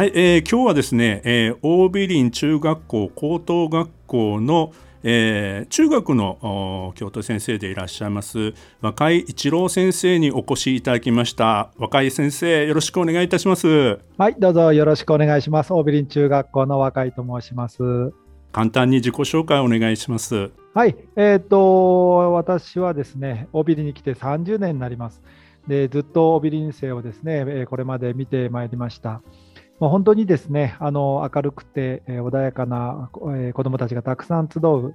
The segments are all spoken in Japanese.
はい、えー、今日はですね、えー、大美林中学校高等学校の、えー、中学の教頭先生でいらっしゃいます若井一郎先生にお越しいただきました。若井先生よろしくお願いいたします。はいどうぞよろしくお願いします。大美林中学校の若井と申します。簡単に自己紹介お願いします。はいえっ、ー、と私はですね大美林に来て30年になります。でずっと大美林生をですねこれまで見てまいりましたまあ、本当にですねあの明るくて、え、穏やかな、え、子どもたちがたくさん集う、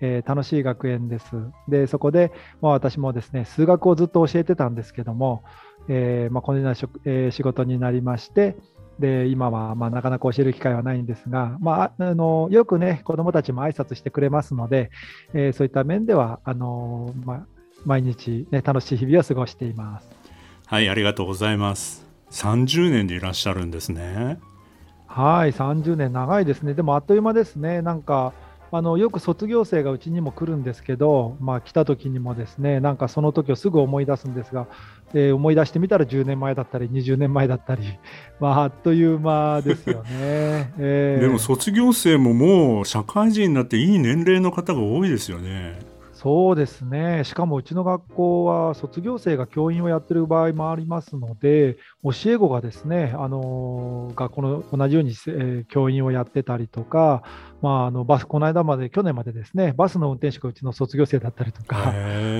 え、楽しい学園です。でそこで、まあ、私もですね数学をずっと教えてたんですけども、えーまあ、このようなえ、仕事になりましてで今はまあなかなか教える機会はないんですが、まあ、あのよくね子どもたちも挨拶してくれますので、えー、そういった面ではあの、まあ、毎日、ね、楽しい日々を過ごしています。はいありがとうございます。30年でいらっしゃるんですね。はい、30年長いですね。でもあっという間ですね。なんかあのよく卒業生がうちにも来るんですけど、まあ、来た時にもですねなんかその時をすぐ思い出すんですが、えー、思い出してみたら10年前だったり20年前だったり、まあ、あっという間ですよね、えー、でも卒業生ももう社会人になっていい年齢の方が多いですよね。そうですね、しかもうちの学校は卒業生が教員をやってる場合もありますので、教え子がですね、あの学校の同じように、え、教員をやってたりとか、まあ、あのバスこの間まで、去年までですね、バスの運転手がうちの卒業生だったりとか、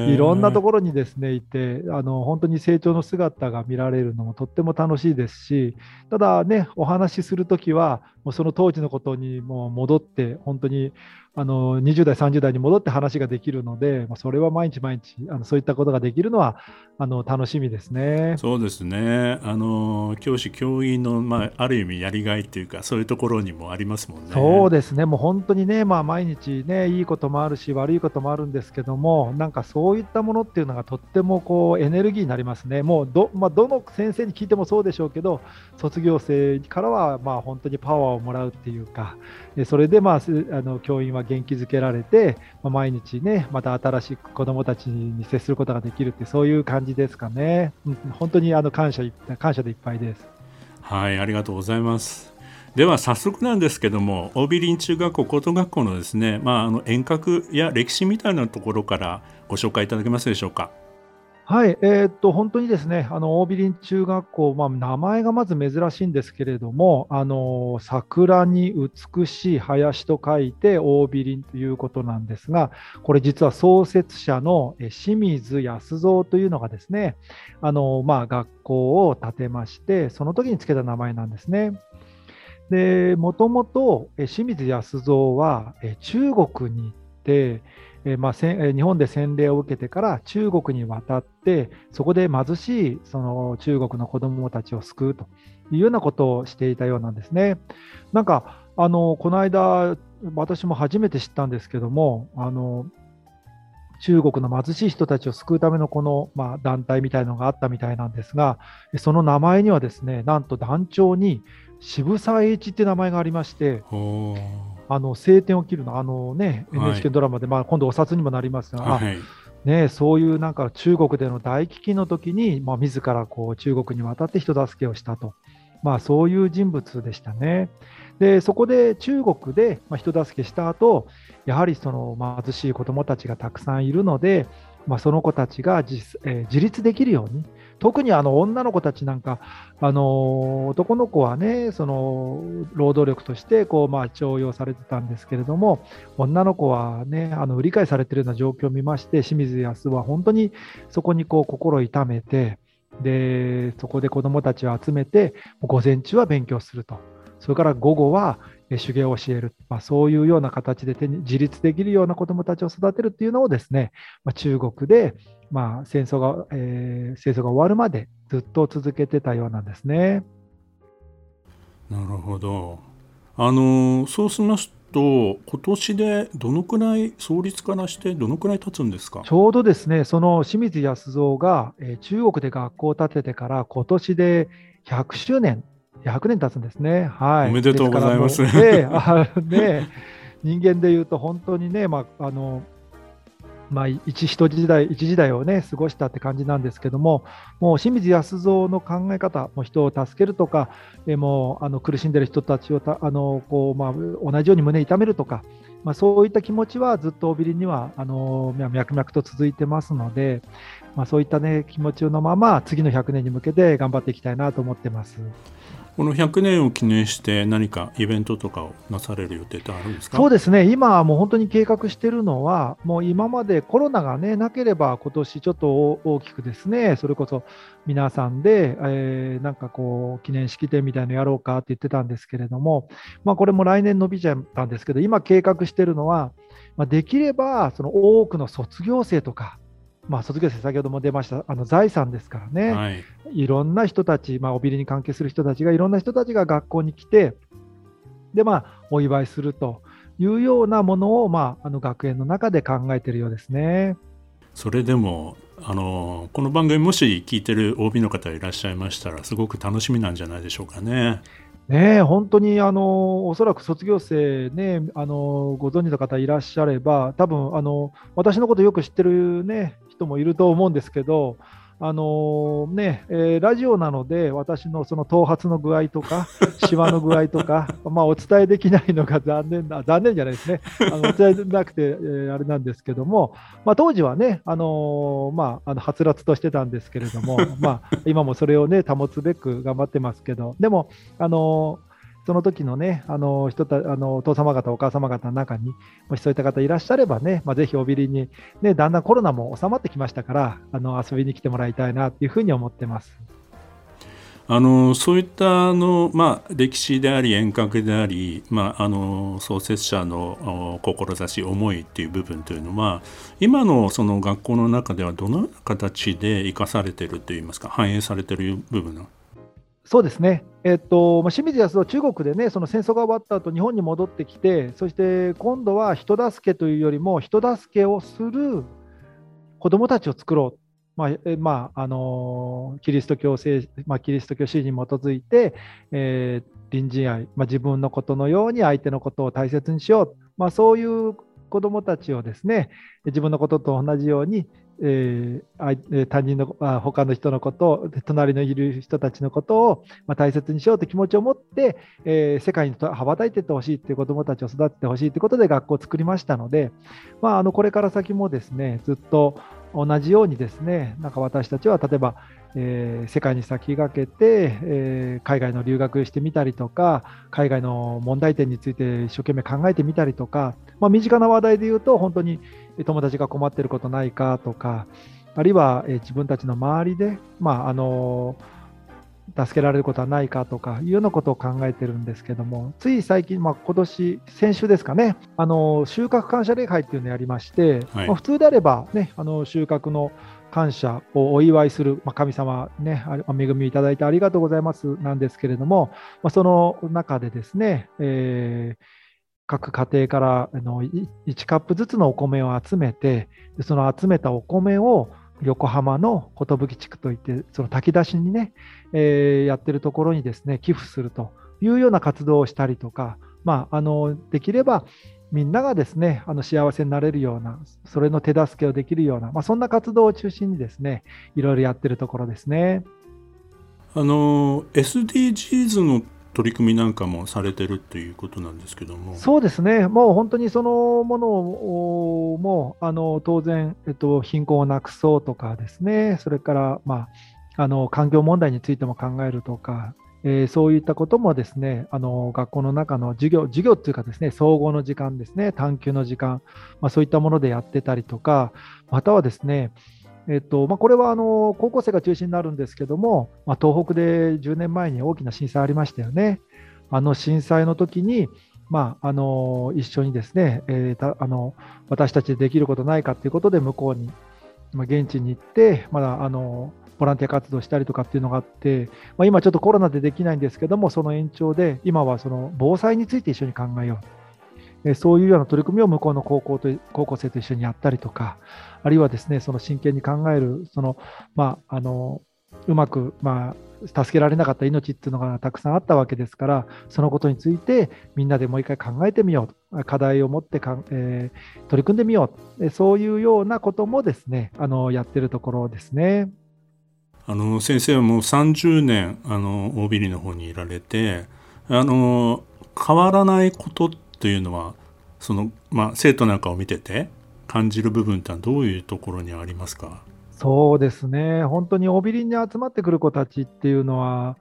いろんなところにですねいてあの、本当に成長の姿が見られるのもとっても楽しいですし、ただね、お話しするときは、もうその当時のことにもう戻って、本当にあの20代、30代に戻って話ができるので、まあ、それは毎日毎日あのそういったことができるのはあの楽しみですね。そうですねあの教師、教員の、まあ、ある意味やりがいというかそういうところにもありますもんね。そうですねもう本当にね、まあ、毎日ねいいこともあるし悪いこともあるんですけどもなんかそういったものっていうのがとってもこうエネルギーになりますね。もうど,、まあ、どの先生に聞いてもそうでしょうけど卒業生からはまあ本当にパワーをもらうっていうかそれで、まあ、あの教員は元気づけられて、まあ、毎日ね、また新しく子どもたちに接することができるって、そういう感じですかね。本当にあの感謝感謝でいっぱいです。はい、ありがとうございます。では早速なんですけども、大美林中学校高等学校のですね、まあ、あの遠隔や歴史みたいなところからご紹介いただけますでしょうか？はい、えー、っと本当にですね、あの大美林中学校、まあ、名前がまず珍しいんですけれども、あの桜に美しい林と書いて大美林ということなんですが、これ実は創設者の清水康三というのがですね、あのまあ、学校を建てまして、その時につけた名前なんですね。で、もともと清水康三は中国に行って、まあ、日本で洗礼を受けてから中国に渡ってそこで貧しいその中国の子どもたちを救うというようなことをしていたようなんですね。なんかあのこの間私も初めて知ったんですけどもあの中国の貧しい人たちを救うためのこの、まあ、団体みたいのがあったみたいなんですがその名前にはですねなんと団長に渋沢栄一って名前がありましてあの晴天を切るの、あのね、NHK ドラマで、まあ、今度お札にもなりますが、はい、ね、そういうなんか中国での大飢饉の時に、まあ、自らこう中国に渡って人助けをしたと、まあ、そういう人物でしたね。でそこで中国で人助けした後やはりその貧しい子どもたちがたくさんいるので、まあ、その子たちが自,、えー、自立できるように、特にあの女の子たちなんか、あの男の子はね、その労働力としてこう、まあ、徴用されてたんですけれども、女の子はね、あの売り買いされてるような状況を見まして、清水康は本当にそこにこう心を痛めて、でそこで子どもたちを集めて、午前中は勉強すると、それから午後は手芸を教える、まあ、そういうような形で自立できるような子どもたちを育てるっていうのをですね、まあ、中国でまあ、戦争が、えー、戦争が終わるまでずっと続けてたようなんですね。なるほど。あのそうしますと今年でどのくらい創立からしてどのくらい経つんですか？ちょうどですねその清水康蔵が、えー、中国で学校を建ててから今年で100周年100年経つんですね。はい、おめでとうございます。であね人間でいうと本当にね、まああのまあ、一人時代一時代をね過ごしたって感じなんですけどももう清水康蔵の考え方もう人を助けるとかえもうあの苦しんでる人たちをたあのこう、まあ、同じように胸痛めるとか、まあ、そういった気持ちはずっと帯びりにはあの脈々と続いてますので、まあ、そういった、ね、気持ちのまま次の100年に向けて頑張っていきたいなと思ってます。この100年を記念して何かイベントとかをなされる予定ってあるんですか？そうですね、今もう本当に計画してるのは、もう今までコロナが、ね、なければ、今年ちょっと大きくですね、それこそ皆さんで、えー、なんかこう、記念式典みたいなのやろうかって言ってたんですけれども、まあ、これも来年伸びちゃったんですけど、今計画してるのは、まあ、できればその多くの卒業生とか、まあ、卒業生、先ほども出ましたあの財産ですからね、はい、いろんな人たち、まあ、おびりに関係する人たちが、いろんな人たちが学校に来て、で、まあ、お祝いするというようなものを、まあ、あの学園の中で考えているようですね。それでもあのこの番組もし聞いてる OB の方いらっしゃいましたらすごく楽しみなんじゃないでしょうかね。ね本当にあのおそらく卒業生、ね、あのご存知の方いらっしゃれば多分あの私のことよく知ってる、ね、人もいると思うんですけど、あのー、ねえー、ラジオなので、私のその頭髪の具合とか、しわの具合とか、まあ、お伝えできないのが残念だ、残念じゃないですね、あのお伝えなくて、えー、あれなんですけども、まあ、当時はね、あのまあ、あのはつらつとしてたんですけれども、まあ、今もそれをね、保つべく頑張ってますけど、でも、あのその時のね、あの人たあのお父様方、お母様方の中に、もしそういった方いらっしゃればね、まあ、ぜひおびりに、ね、だんだんコロナも収まってきましたから、あの遊びに来てもらいたいなっていうふうに思ってます。あのそういったあの、まあ、歴史であり遠隔であり、まあ、あの創設者の志思いっていう部分というのは今のその学校の中ではどのような形で生かされているといいますか反映されてる部分そうですね、えっとま、清水康は中国でね、その戦争が終わった後日本に戻ってきて、そして今度は人助けというよりも、人助けをする子どもたちを作ろう。まあまあ、あのキリスト教聖、まあ、キリスト教史に基づいて、えー、隣人愛、まあ、自分のことのように相手のことを大切にしよう、まあ、そういう子どもたちをですね自分のことと同じようにえー、他人のあ他の人のことを隣のいる人たちのことを、まあ、大切にしようという気持ちを持って、えー、世界に羽ばたいていってほしいという子どもたちを育ててほしいということで学校を作りましたので、まあ、あのこれから先もですねずっと同じようにですねなんか私たちは例えば、えー、世界に先駆けて、えー、海外の留学してみたりとか海外の問題点について一生懸命考えてみたりとか、まあ、身近な話題で言うと本当に友達が困っていることないかとかあるいは、えー、自分たちの周りで、まああの助けられることはないかとかいうようなことを考えてるんですけども、つい最近、まあ、今年先週ですかね、あの収穫感謝礼拝っていうのをやりまして、はい、まあ、普通であれば、ね、あの収穫の感謝をお祝いする、まあ、神様ね、恵みいただいてありがとうございますなんですけれども、まあ、その中でですね、えー、各家庭からあの1カップずつのお米を集めて、その集めたお米を横浜の寿地区といって、その炊き出しにね、えー、やってるところにですね、寄付するというような活動をしたりとか、まあ、あのできればみんながですね、あの幸せになれるような、それの手助けをできるような、まあ、そんな活動を中心にですね、いろいろやってるところですね。あの SDGs の取り組みなんかもされてるっていうことなんですけども。そうですね、もう本当にそのものをもうあの当然、えっと、貧困をなくそうとかですね、それから、まあ、あの環境問題についても考えるとか、えー、そういったこともですねあの学校の中の授業、授業っていうかですね総合の時間ですね、探究の時間、まあ、そういったものでやってたりとか、またはですね、えっとまあ、これはあの高校生が中心になるんですけども、まあ、東北で10年前に大きな震災ありましたよね。あの震災の時に、まあ、あの一緒にですね、えー、あの私たちでできることないかということで向こうに、まあ、現地に行って、まだあのボランティア活動したりとかっていうのがあって、まあ、今ちょっとコロナでできないんですけども、その延長で、今はその防災について一緒に考えよう。そういうような取り組みを向こうの高校と高校生と一緒にやったりとか、あるいはですね、その真剣に考える、その、まあ、あの、うまく、まあ、助けられなかった命っていうのがたくさんあったわけですから、そのことについてみんなでもう一回考えてみよう課題を持ってか、えー、取り組んでみようそういうようなこともですねあのやってるところですね。あの先生はもう30年あの大ビリの方にいられてあの変わらないことっていうのはその、まあ、生徒なんかを見てて感じる部分ってどういうところにありますか？そうですね、本当にオビリンに集まってくる子たちっていうのは、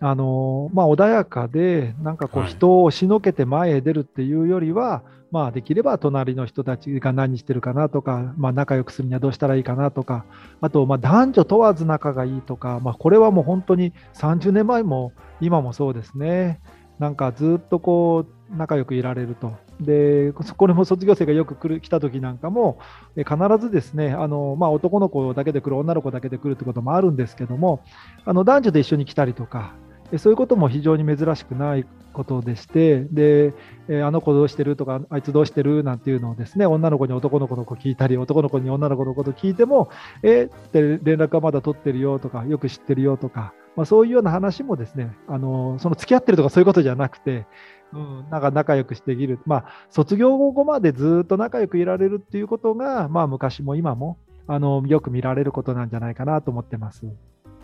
あのまあ、穏やかで、なんかこう、人を押しのけて前へ出るっていうよりは、はい、まあ、できれば隣の人たちが何してるかなとか、まあ、仲良くするにはどうしたらいいかなとか、あと、まあ、男女問わず仲がいいとか、まあ、これはもう本当に30年前も今もそうですね。なんかずっとこう仲良くいられると。で、これも卒業生がよく来る来た時なんかも、必ずですね、あのまあ、男の子だけで来る、女の子だけで来るってこともあるんですけども、あの男女で一緒に来たりとか、そういうことも非常に珍しくないことでして、で、あの子どうしてるとか、あいつどうしてるなんていうのをですね、女の子に男の子の子聞いたり、男の子に女の子のこと聞いても、えって連絡はまだ取ってるよとか、よく知ってるよとか、まあ、そういうような話もですね、あのその付き合ってるとかそういうことじゃなくて、うん、なんか仲良くしてきる、まあ、卒業後までずっと仲良くいられるっていうことが、まあ、昔も今もあのよく見られることなんじゃないかなと思ってます。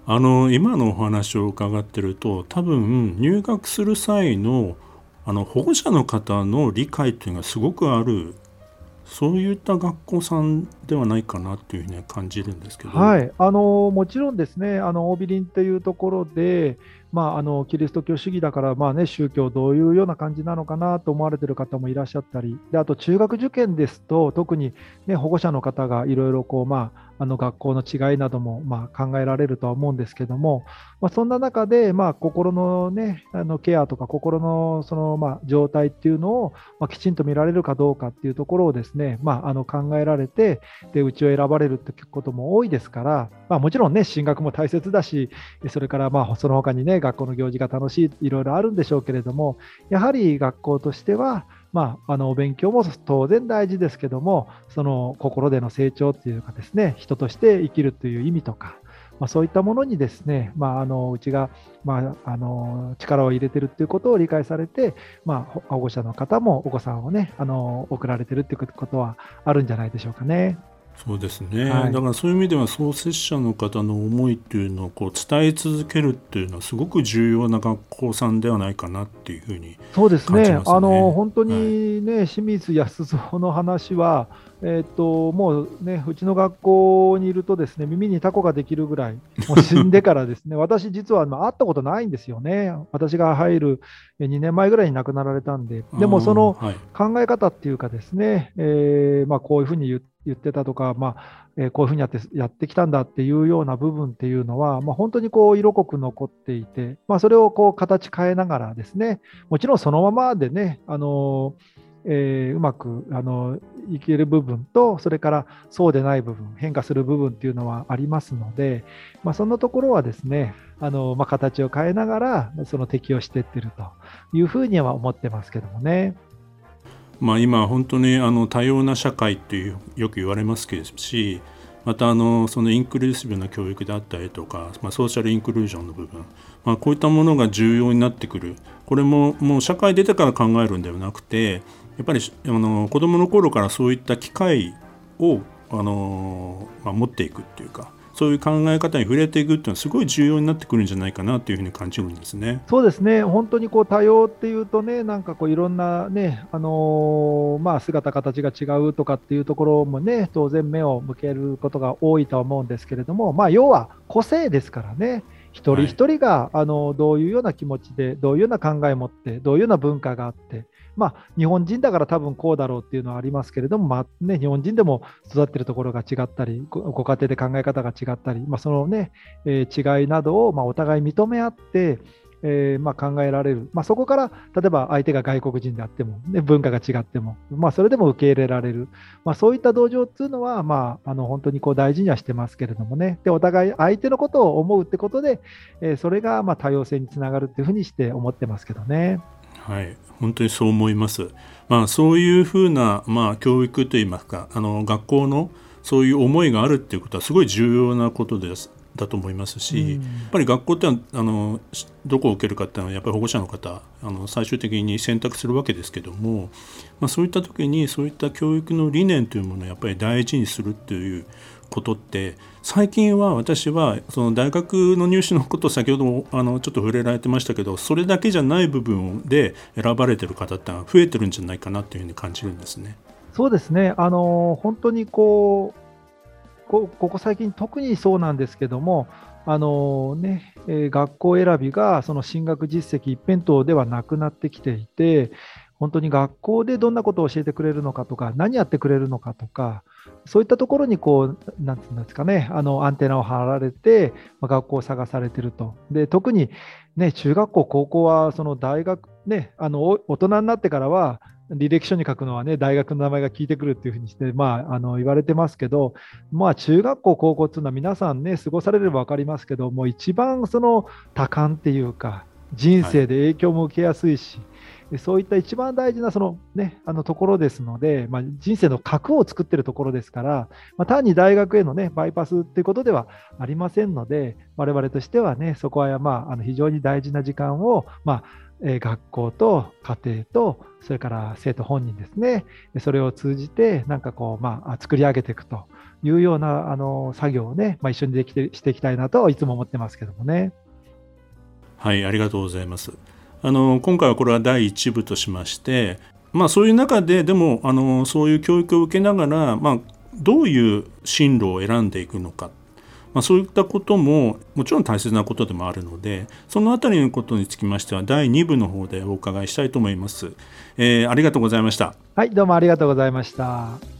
あの今のお話を伺ってると多分入学する際のあの保護者の方の理解っていうのがすごくあるそういった学校さんではないかなというふうに感じるんですけど、はい、あのもちろんですね、あのオビリンというところで、まあ、あのキリスト教主義だから、まあね、宗教どういうような感じなのかなと思われている方もいらっしゃったり、であと中学受験ですと、特に、ね、保護者の方がいろいろ、学校の違いなどもまあ考えられるとは思うんですけども、まあ、そんな中でまあ心の,、ね、あのケアとか心のそのまあ状態っていうのをまあきちんと見られるかどうかっていうところをですね、まあ、あの考えられてでうちを選ばれるってことも多いですから、まあ、もちろんね進学も大切だしそれからまあその他にね学校の行事が楽しいいろいろあるんでしょうけれどもやはり学校としてはまあ、あのお勉強も当然大事ですけども、その心での成長っていうかですね、人として生きるという意味とか、まあ、そういったものにですね、まあ、あのうちが、まあ、あの力を入れてるっていうことを理解されて、まあ、保護者の方もお子さんをね、あの送られてるっていうことはあるんじゃないでしょうかね。そうですね、はい、だからそういう意味では創設者の方の思いっていうのをこう伝え続けるっていうのはすごく重要な学校さんではないかなっていうふうに、ね、そうですね。あの本当にね、はい、清水康蔵の話はえーと、もうね、うちの学校にいるとですね耳にタコができるぐらい、もう死んでからですね、私、実は、まあ、会ったことないんですよね、私が入る2年前ぐらいに亡くなられたんで、でもその考え方っていうかですね、はい、えー、まあ、こういうふうに言ってたとか、まあえー、こういうふうにやってやってきたんだっていうような部分っていうのは、まあ、本当にこう色濃く残っていて、まあ、それをこう形変えながらですね、もちろんそのままでね、あのーえー、うまくあのいける部分と、それからそうでない部分、変化する部分っていうのはありますので、まあ、そのところはですね、あのまあ、形を変えながら、その適応していってるというふうには思ってますけどもね。まあ、今、本当にあの多様な社会っていうよく言われますけどし、またあのそのインクルーシブな教育であったりとか、まあ、ソーシャルインクルージョンの部分、まあ、こういったものが重要になってくるこれももう社会出てから考えるんではなくてやっぱりあの子どもの頃からそういった機会をあの、まあ、持っていくっていうかそういう考え方に触れていくっていうのはすごい重要になってくるんじゃないかなというふうに感じるんですね。そうですね。本当にこう多様っていうとね、なんかこういろんなね、あのー、まあ姿形が違うとかっていうところもね、当然目を向けることが多いとは思うんですけれども、まあ要は個性ですからね。一人一人が、はい、あのどういうような気持ちで、どういうような考えを持って、どういうような文化があって、まあ、日本人だから多分こうだろうっていうのはありますけれども、まあね、日本人でも育ってるところが違ったり、ご家庭で考え方が違ったり、まあ、そのね、えー、違いなどをまあお互い認め合って、えー、まあ、考えられる、まあ、そこから例えば相手が外国人であっても、ね、文化が違っても、まあ、それでも受け入れられる、まあ、そういった同情っていうのは、まあ、あの本当にこう大事にはしてますけれどもね、でお互い相手のことを思うってことで、えー、それがまあ多様性につながるっていうふうにして思ってますけどね。はい、本当にそう思います。まあ、そういうふうな、まあ、教育といいますか、あの学校のそういう思いがあるっていうことはすごい重要なことです。だと思いますし、うん、やっぱり学校ってあのどこを受けるかっていうのはやっぱり保護者の方あの最終的に選択するわけですけども、まあ、そういった時にそういった教育の理念というものをやっぱり大事にするっていうことって最近は私はその大学の入試のこと先ほどもあのちょっと触れられてましたけどそれだけじゃない部分で選ばれてる方って増えてるんじゃないかなというふうに感じるんですね。そうですねあの本当にこうここ最近、特にそうなんですけども、あのねえー、学校選びがその進学実績一辺倒ではなくなってきていて、本当に学校でどんなことを教えてくれるのかとか、何やってくれるのかとか、そういったところにこう、なんていうんですかね、あのアンテナを張られて、まあ、学校を探されてると。で特に、ね、中学校、高校はその大学、ね、あの大人になってからは、履歴書に書くのはね、大学の名前が聞いてくるっていうふうにして、まあ、あの言われてますけど、まあ、中学校、高校っていうのは皆さんね、過ごされれば分かりますけど、もう一番その多感っていうか、人生で影響も受けやすいし、はい、でそういった一番大事なその、ね、あのところですので、まあ、人生の核を作ってるところですから、まあ、単に大学への、ね、バイパスっていうことではありませんので、我々としてはね、そこは、まあ、あの非常に大事な時間を、まあえ学校と家庭とそれから生徒本人ですねそれを通じてなんかこう、まあ、作り上げていくというようなあの作業をね、まあ、一緒にできてしていきたいなといつも思ってますけどもね。はいありがとうございます。あの今回はこれは第1部としましてまあそういう中ででもあのそういう教育を受けながら、まあ、どういう進路を選んでいくのか。まあ、そういったことももちろん大切なことでもあるのでそのあたりのことにつきましては第2部の方でお伺いしたいと思います、えー、ありがとうございました。はいどうもありがとうございました。